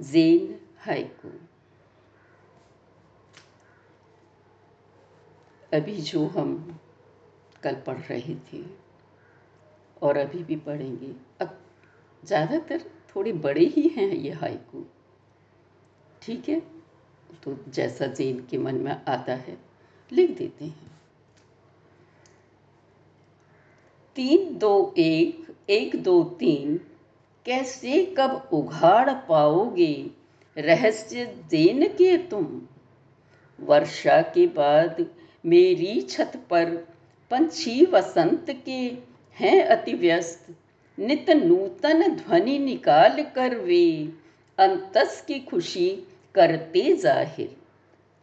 जेन haiku. अभी जो हम कल पढ़ रहे थे, और अभी भी पढ़ेंगे, अब ज़्यादातर थोड़े बड़े ही हैं ये हाइकू। ठीक है? तो जैसा जेन के मन में आता है, लिख देते हैं। तीन दो एक एक दो तीन, कैसे कब उघाड़ पाओगे? रहस्य देन के तुम। वर्षा के बाद मेरी छत पर पंछी वसंत के हैं अति व्यस्त नित नूतन ध्वनि निकाल कर वे, अंतस की खुशी करते ज़ाहिर।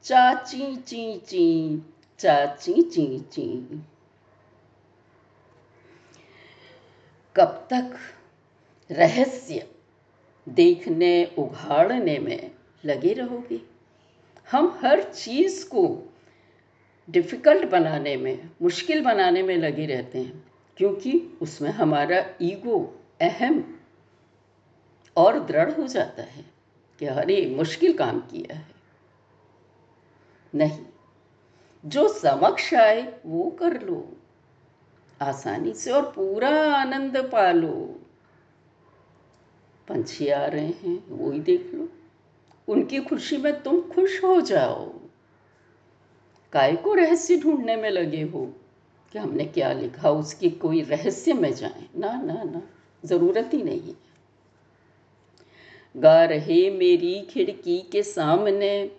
चाची, ची ची, चाची, ची ची। कब तक रहस्य देखने, उघाड़ने में लगे रहोगे? हम हर चीज़ को डिफ़िकल्ट बनाने में, मुश्किल बनाने में लगे रहते हैं, क्योंकि उसमें हमारा ईगो अहम और दृढ़ हो जाता है कि अरे, मुश्किल काम किया है। नहीं, जो समक्ष आए, वो कर लो। आसानी से और पूरा आनंद पालो पंछी आ रहे हैं, वो ही देख लो। उनकी खुशी में तुम खुश हो जाओ। काय को रहस्य ढूँढने में लगे हो? कि हमने क्या लिखा? उसकी कोई रहस्य में जाए? ना ना ना, ज़रूरत ही नहीं है। गा रहे मेरी खिड़की के सामने,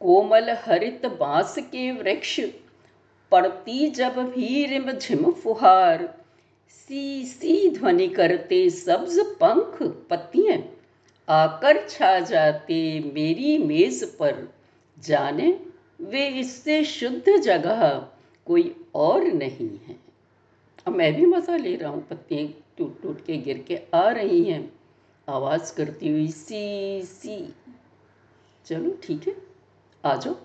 कोमल हरित बाँस के वृक्ष। पड़ती जब भी रिम झिम फुहार। सी सी ध्वनि करते सब्ज पंख पत्तियाँ। आकर छा जाते मेरी मेज पर। जाने वे इससे शुद्ध जगह कोई और नहीं है। अब मैं भी मज़ा ले रहा हूँ, पत्तियाँ टूट टूट के गिर के आ रही हैं। आवाज़ करती हुई सी सी। चलो ठीक है, आ जाओ।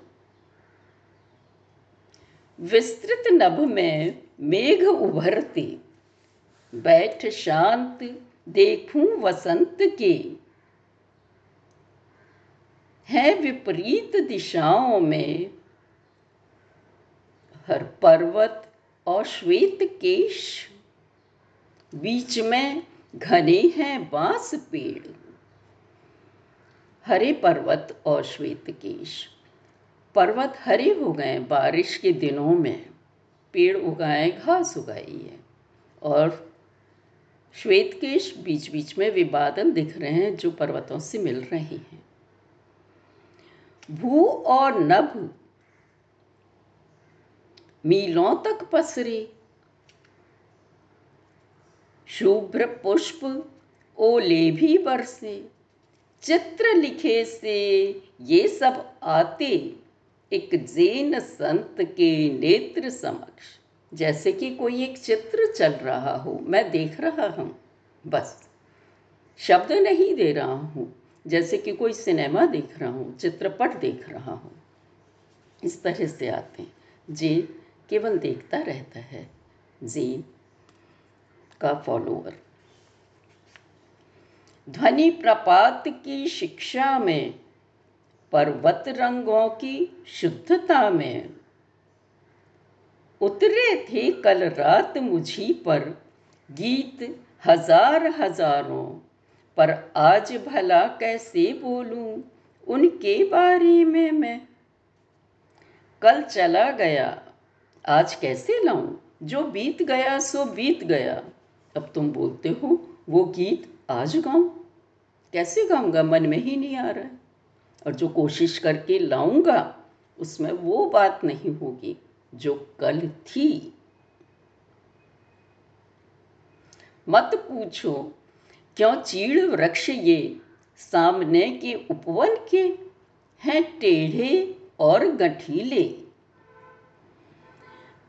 विस्तृत नभ में मेघ उभरते, बैठ शांत देखूँ वसंत के। है विपरीत दिशाओं में हर पर्वत और श्वेत केश। बीच में घने हैं बाँस पेड़, हरे पर्वत और श्वेत केश। पर्वत हरे हो गए बारिश के दिनों में। पेड़ उगाए, घास उगाई है। और श्वेत केश बीच बीच में वे बादल दिख रहे हैं जो पर्वतों से मिल रहे हैं। भू और नभ मीलों तक पसरे। शुभ्र पुष्प ओले भी बरसे। चित्र लिखे से ये सब आते। एक जैन संत के नेत्र समक्ष, जैसे कि कोई एक चित्र चल रहा हो, मैं देख रहा हूँ। बस, शब्द नहीं दे रहा हूँ, जैसे कि कोई सिनेमा देख रहा हूँ, चित्रपट देख रहा हूँ। इस तरह से आते हैं। जे केवल देखता रहता है। जीन का फॉलोअर ध्वनि प्रपात की शिक्षा में पर्वत रंगों की शुद्धता में। उतरे थे कल रात मुझी पर गीत हज़ार हज़ारों। पर आज भला कैसे बोलूँ उनके बारे में मैं। कल चला गया, आज कैसे लाऊं? जो बीत गया सो बीत गया। अब तुम बोलते हो वो गीत आज गाऊं? कैसे गाऊँगा? मन में ही नहीं आ रहा है। और जो कोशिश करके लाऊँगा, उसमें वो बात नहीं होगी जो कल थी। मत पूछो, क्यों चीड़ वृक्ष ये सामने के उपवन के हैं टेढ़े और गठीले?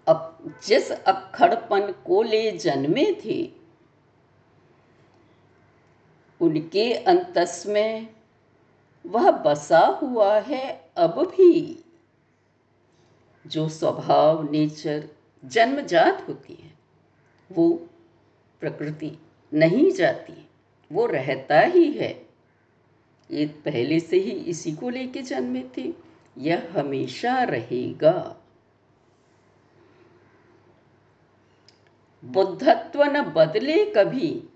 अब जिस अक्खड़पन को ले जन्मे थे, उनके अंतस में वह बसा हुआ है अब भी। जो स्वभाव, नेचर, जन्मजात होती है, वो प्रकृति नहीं जाती, वो रहता ही है। ये पहले से ही इसी को लेके जन्मे थे, यह हमेशा रहेगा। बुद्धत्व न बदले कभी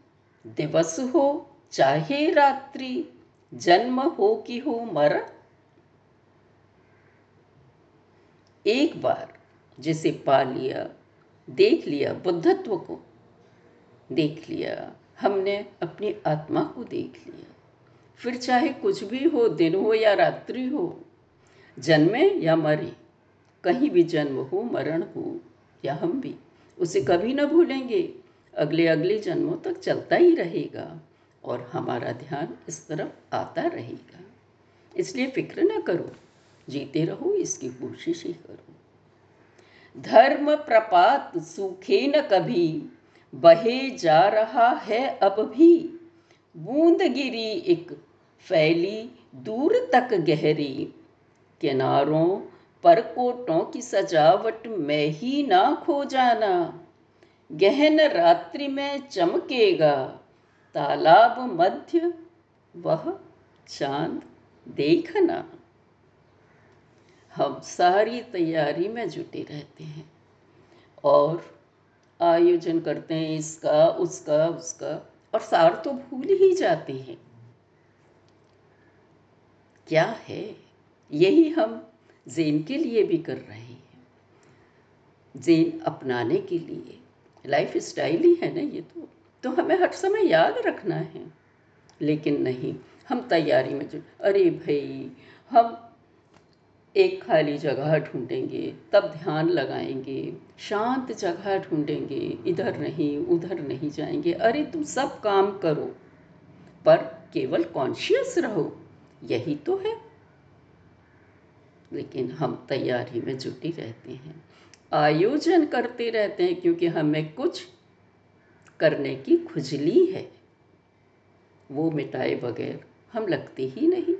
दिवस हो, चाहे रात्रि जन्म हो कि हो मर, एक बार जिसे पा लिया, देख लिया, बुद्धत्व को, देख लिया, हमने अपनी आत्मा को देख लिया। फिर चाहे कुछ भी हो, दिन हो या रात्रि हो, जन्मे या मरे, कहीं भी जन्म हो, मरण हो, या हम भी, उसे कभी ना भूलेंगे। अगले अगले जन्मों तक चलता ही रहेगा। और हमारा ध्यान इस तरफ़ आता रहेगा। इसलिए फ़िक्र ना करो, जीते रहो, इसकी कोशिश ही करो। धर्म प्रपात सूखे न कभी, बहे जा रहा है अब भी। बूंद गिरी एक फैली दूर तक गहरी, किनारों पर कोटों की सजावट में ही ना खो जाना। गहन रात्रि में चमकेगा तालाब मध्य वह चाँद देखना। हम सारी तैयारी में जुटे रहते हैं और आयोजन करते हैं इसका, उसका उसका और सार तो भूल ही जाते हैं। क्या है? यही हम जेन के लिए भी कर रहे हैं। जेन अपनाने के लिए। लाइफ स्टाइल ही है ना ये तो। तो हमें हर समय याद रखना है। लेकिन नहीं, हम तैयारी में जुट अरे भाई, हम एक खाली जगह ढूंढेंगे, तब ध्यान लगाएँगे, शांत जगह ढूंढेंगे, इधर नहीं, उधर नहीं जाएँगे। अरे तुम सब काम करो, पर केवल कॉन्शियस रहो, यही तो है। लेकिन हम तैयारी में जुटी रहते हैं, आयोजन करते रहते हैं, क्योंकि हमें कुछ करने की खुजली है। वो मिटाए बगैर हम लगते ही नहीं।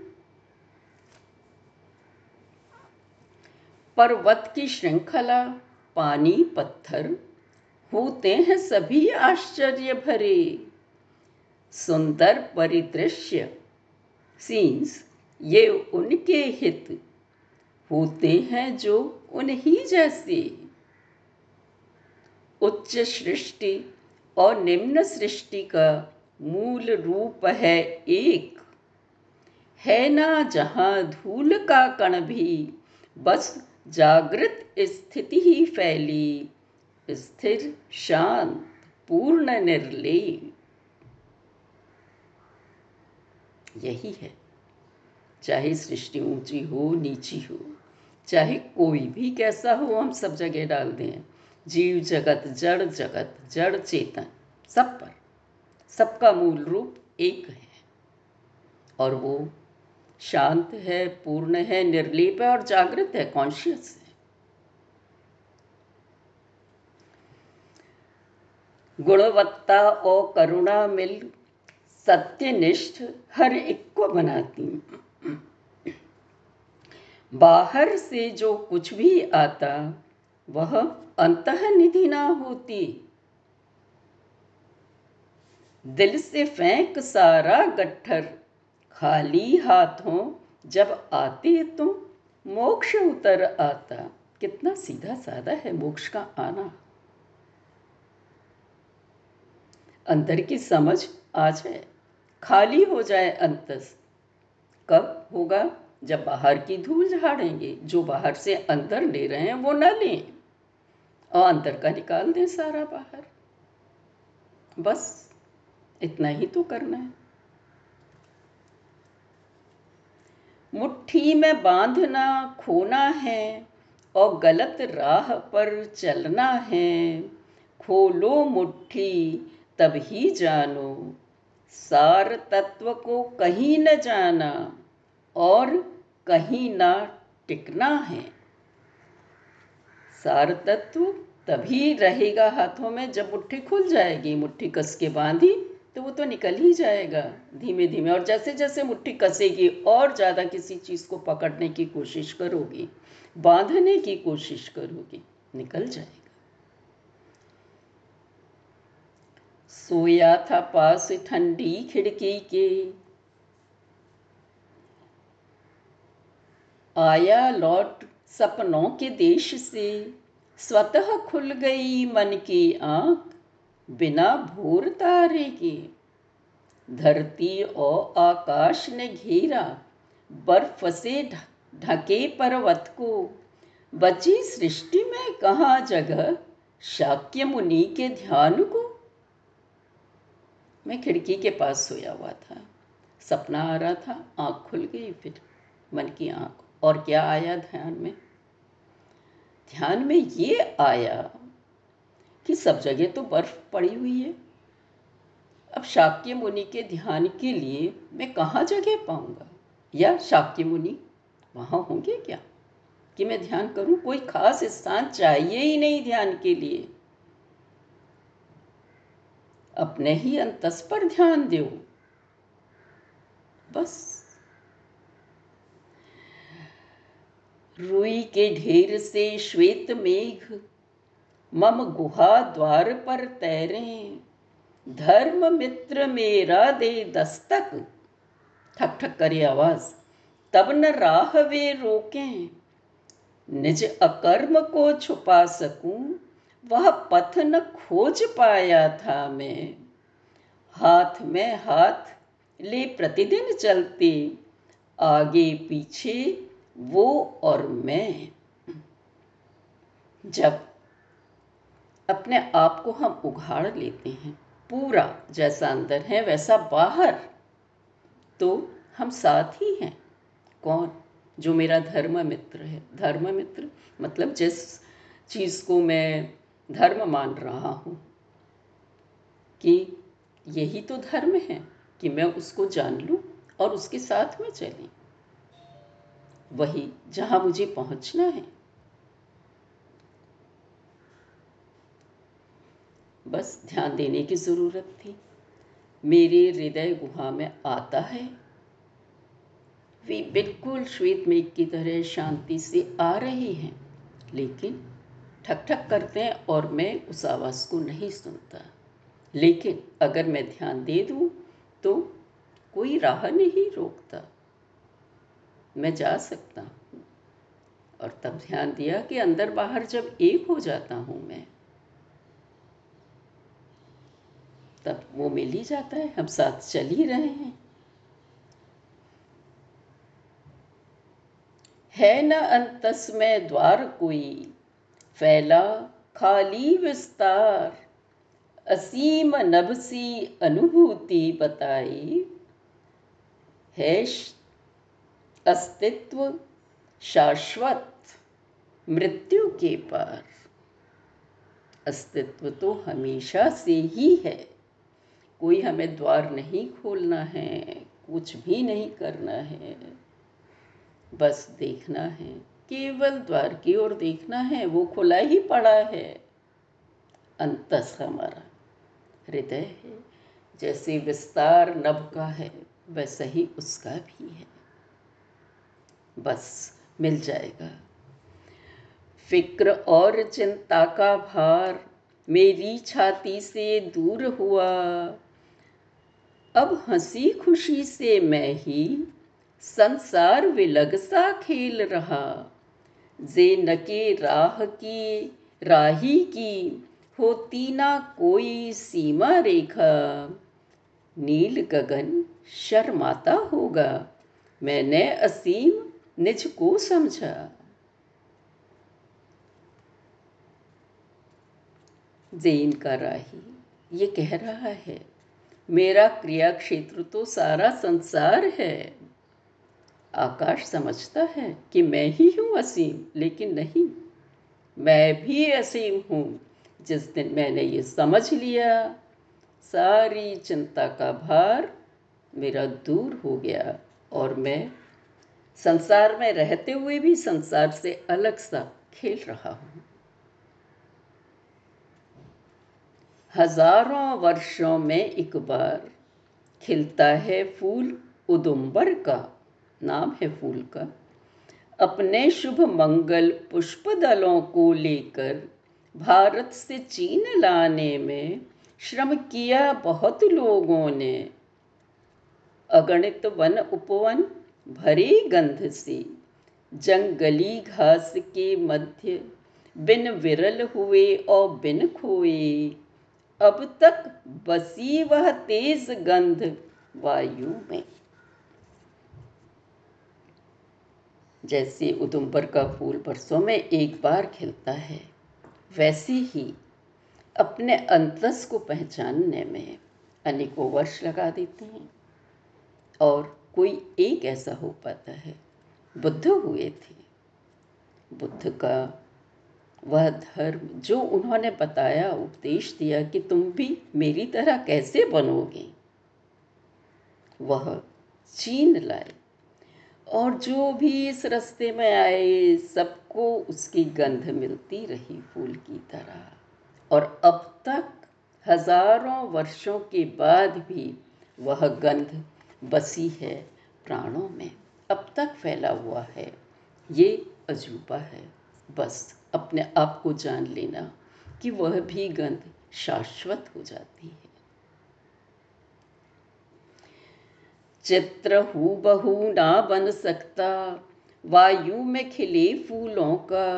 पर्वत की श्रृंखला, पानी, पत्थर, होते हैं सभी आश्चर्य भरे। सुंदर परिदृश्य सीन्स ये उनके हित, होते हैं जो उन्हीं जैसे। उच्च सृष्टि और निम्न सृष्टि का मूल रूप है एक। है ना जहाँ धूल का कण भी, बस जागृत स्थिति ही फैली। स्थिर, शांत, पूर्ण निर्ले यही है। चाहे सृष्टि ऊँची हो, नीची हो, चाहे कोई भी कैसा हो, हम सब जगह डाल दें। जीव जगत, जड़ जगत, जड़ चेतन, सब पर। सबका मूल रूप एक है। और वो शांत है, पूर्ण है, निर्लीप है और जागृत है कॉन्शियस है। गुणवत्ता और करुणा मिल सत्यनिष्ठ हर एक को बनाती बाहर से जो कुछ भी आता वह अंत निधि ना होती। दिल से फेंक सारा गट्ठर, खाली हाथों जब आते तो मोक्ष उतर आता। कितना सीधा साधा है मोक्ष का आना। अंतर की समझ आ जाए, खाली हो जाए अंतस कब होगा जब बाहर की धूल झाड़ेंगे, जो बाहर से अंदर ले रहे हैं वो न लें। और अंदर का निकाल दें सारा बाहर। बस, इतना ही तो करना है। मुट्ठी में बांधना, खोना है और गलत राह पर चलना है। खोलो मुट्ठी, तब ही जानो। सार तत्व को कहीं न जाना और कहीं ना टिकना है। सार तत्व तभी रहेगा हाथों में जब मुट्ठी खुल जाएगी। मुट्ठी कस के बांधी तो वो तो निकल ही जाएगा धीमे धीमे और जैसे जैसे मुट्ठी कसेगी और ज़्यादा किसी चीज़ को पकड़ने की कोशिश करोगी, बांधने की कोशिश करोगी, निकल जाएगा। सोया था पास ठंडी खिड़की के। आया लौट सपनों के देश से। स्वतः खुल गई मन की आँख, बिना भोर तारे के। धरती और आकाश ने घेरा, बर्फ़ से ढके पर्वत को। बची सृष्टि में कहा जगह, शाक्य मुनि के ध्यान को। मैं खिड़की के पास सोया हुआ था। सपना आ रहा था, आँख खुल गई फिर मन की आँख। और क्या आया ध्यान में? ध्यान में ये आया कि सब जगह तो बर्फ़ पड़ी हुई है। अब शाक्य मुनि के ध्यान के लिए मैं कहाँ जगह पाऊँगा? या शाक्य मुनि वहाँ होंगे क्या? कि मैं ध्यान करूँ? कोई खास स्थान चाहिए ही नहीं ध्यान के लिए। अपने ही अंतस पर ध्यान दो। बस। रुई के ढेर से श्वेत मेघ, मम गुहा द्वार पर तैरे। धर्म मित्र मेरा दे दस्तक। ठक ठक करे आवाज़। तब न राह वे रोकें। निज अकर्म को छुपा सकूँ, वह पथ न खोज पाया था मैं। हाथ में हाथ, ले प्रतिदिन चलते, आगे पीछे वो और मैं, जब अपने आप को हम उघाड़ लेते हैं, पूरा जैसा अंदर है, वैसा बाहर तो हम साथ ही हैं। कौन? जो मेरा धर्म मित्र है। धर्म मित्र मतलब जिस चीज़ को मैं धर्म मान रहा हूँ, कि यही तो धर्म है, कि मैं उसको जान लूँ और उसके साथ में चलें। वही जहाँ मुझे पहुँचना है। बस ध्यान देने की ज़रूरत थी। मेरे हृदय गुहा में आता है। वे बिल्कुल श्वेत मेघ की तरह शांति से आ रही हैं, लेकिन ठक ठक करते हैं और मैं उस आवाज़ को नहीं सुनता। लेकिन अगर मैं ध्यान दे दूँ तो कोई राह नहीं रोकता। मैं जा सकता हूँ। और तब ध्यान दिया कि अंदर बाहर जब एक हो जाता हूँ मैं, तब वो मिल ही जाता है। हम साथ चल ही रहे हैं। है न अंतस में द्वार कोई, फैला खाली विस्तार। असीम नभसी अनुभूति बताई, है अस्तित्व शाश्वत, मृत्यु के पार। अस्तित्व तो हमेशा से ही है। कोई हमें द्वार नहीं खोलना है, कुछ भी नहीं करना है। बस देखना है, केवल द्वार की ओर देखना है, वो खुला ही पड़ा है। अंतस हमारा हृदय है, जैसे विस्तार नभ का है, वैसा ही उसका भी है। बस मिल जाएगा। फ़िक्र और चिंता का भार मेरी छाती से दूर हुआ। अब हँसी खुशी से मैं ही संसार विलग सा खेल रहा। जे नके राह की, राही की, होती ना कोई सीमा रेखा। नील गगन शर्माता होगा, मैंने असीम निज को समझा। जैन का राही ये कह रहा है, मेरा क्रिया क्षेत्र तो सारा संसार है। आकाश समझता है कि मैं ही हूँ असीम, लेकिन नहीं, मैं भी असीम हूँ। जिस दिन मैंने ये समझ लिया, सारी चिंता का भार मेरा दूर हो गया और मैं संसार में रहते हुए भी संसार से अलग सा खेल रहा हूँ। हज़ारों वर्षों में एक बार खिलता है फूल उदुम्बर का, नाम है फूल का। अपने शुभ मंगल पुष्प दलों को लेकर भारत से चीन लाने में श्रम किया बहुत लोगों ने। अगणित वन उपवन भरे गंध से। जंगली घास के मध्य बिन विरल हुए और बिन खोए। अब तक बसी वह तेज गंध वायु में। जैसे उदुम्बर का फूल बरसों में एक बार खिलता है, वैसे ही अपने अंतस को पहचानने में अनेकों वर्ष लगा देते हैं। और कोई एक ऐसा हो पाता है। बुद्ध हुए थे। बुद्ध का वह धर्म जो उन्होंने बताया, उपदेश दिया कि तुम भी मेरी तरह कैसे बनोगे। वह चीन लाए। और जो भी इस रास्ते में आए, सबको उसकी गंध मिलती रही फूल की तरह। और अब तक हज़ारों वर्षों के बाद भी वह गंध बसी है प्राणों में। अब तक फैला हुआ है। ये अजूबा है। बस अपने आप को जान लेना कि वह भी गंध शाश्वत हो जाती है। चित्र हु बहु ना बन सकता। वायु में खिले फूलों का।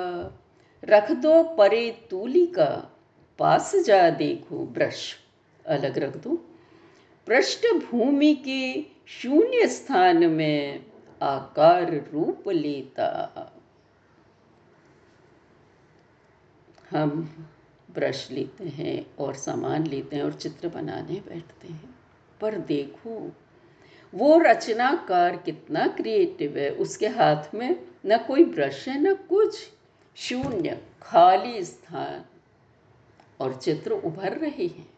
रख दो परे तूली का। पास जा देखो ब्रश। अलग रख दो। पृष्ठभूमि के शून्य स्थान में आकार रूप लेता। हम ब्रश लेते हैं और सामान लेते हैं और चित्र बनाने बैठते हैं। पर देखो, वो रचनाकार कितना क्रिएटिव है। उसके हाथ में न कोई ब्रश है, न कुछ। शून्य, खाली स्थान। और चित्र उभर रहे हैं।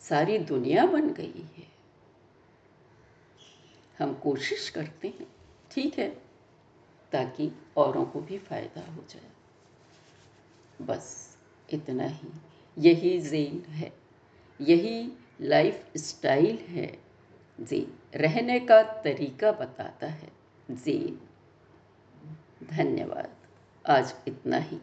सारी दुनिया बन गई है। हम कोशिश करते हैं, ठीक है? ताकि औरों को भी फ़ायदा हो जाए। बस इतना ही। यही जेन है। यही लाइफ स्टाइल है। जेन। रहने का तरीका बताता है। जेन। धन्यवाद। आज इतना ही।